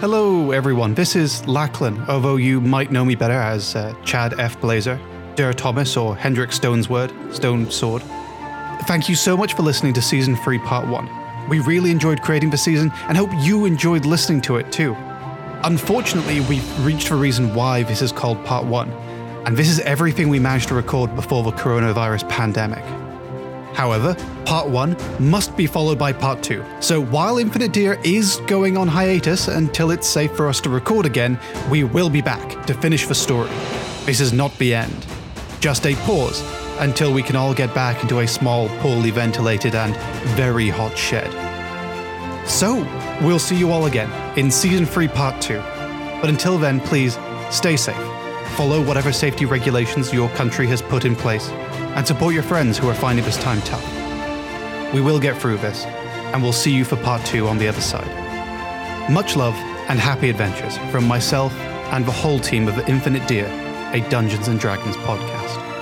Hello, everyone. This is Lachlan, although you might know me better as uh, Chad F. Blazer, Der Thomas, or Hendrik Stonesword, Stone Sword. Thank you so much for listening to Season 3, Part 1. We really enjoyed creating the season and hope you enjoyed listening to it too. Unfortunately, we've reached the reason why this is called Part 1, and this is everything we managed to record before the coronavirus pandemic. However, part 1 must be followed by part 2. So while Infinite Deer is going on hiatus until it's safe for us to record again, we will be back to finish the story. This is not the end, just a pause until we can all get back into a small, poorly ventilated, and very hot shed. So, we'll see you all again in Season 3, Part 2. But until then, please stay safe, follow whatever safety regulations your country has put in place, and support your friends who are finding this time tough. We will get through this, and we'll see you for part two on the other side. Much love and happy adventures from myself and the whole team of the Infinite Deer, a Dungeons and Dragons podcast.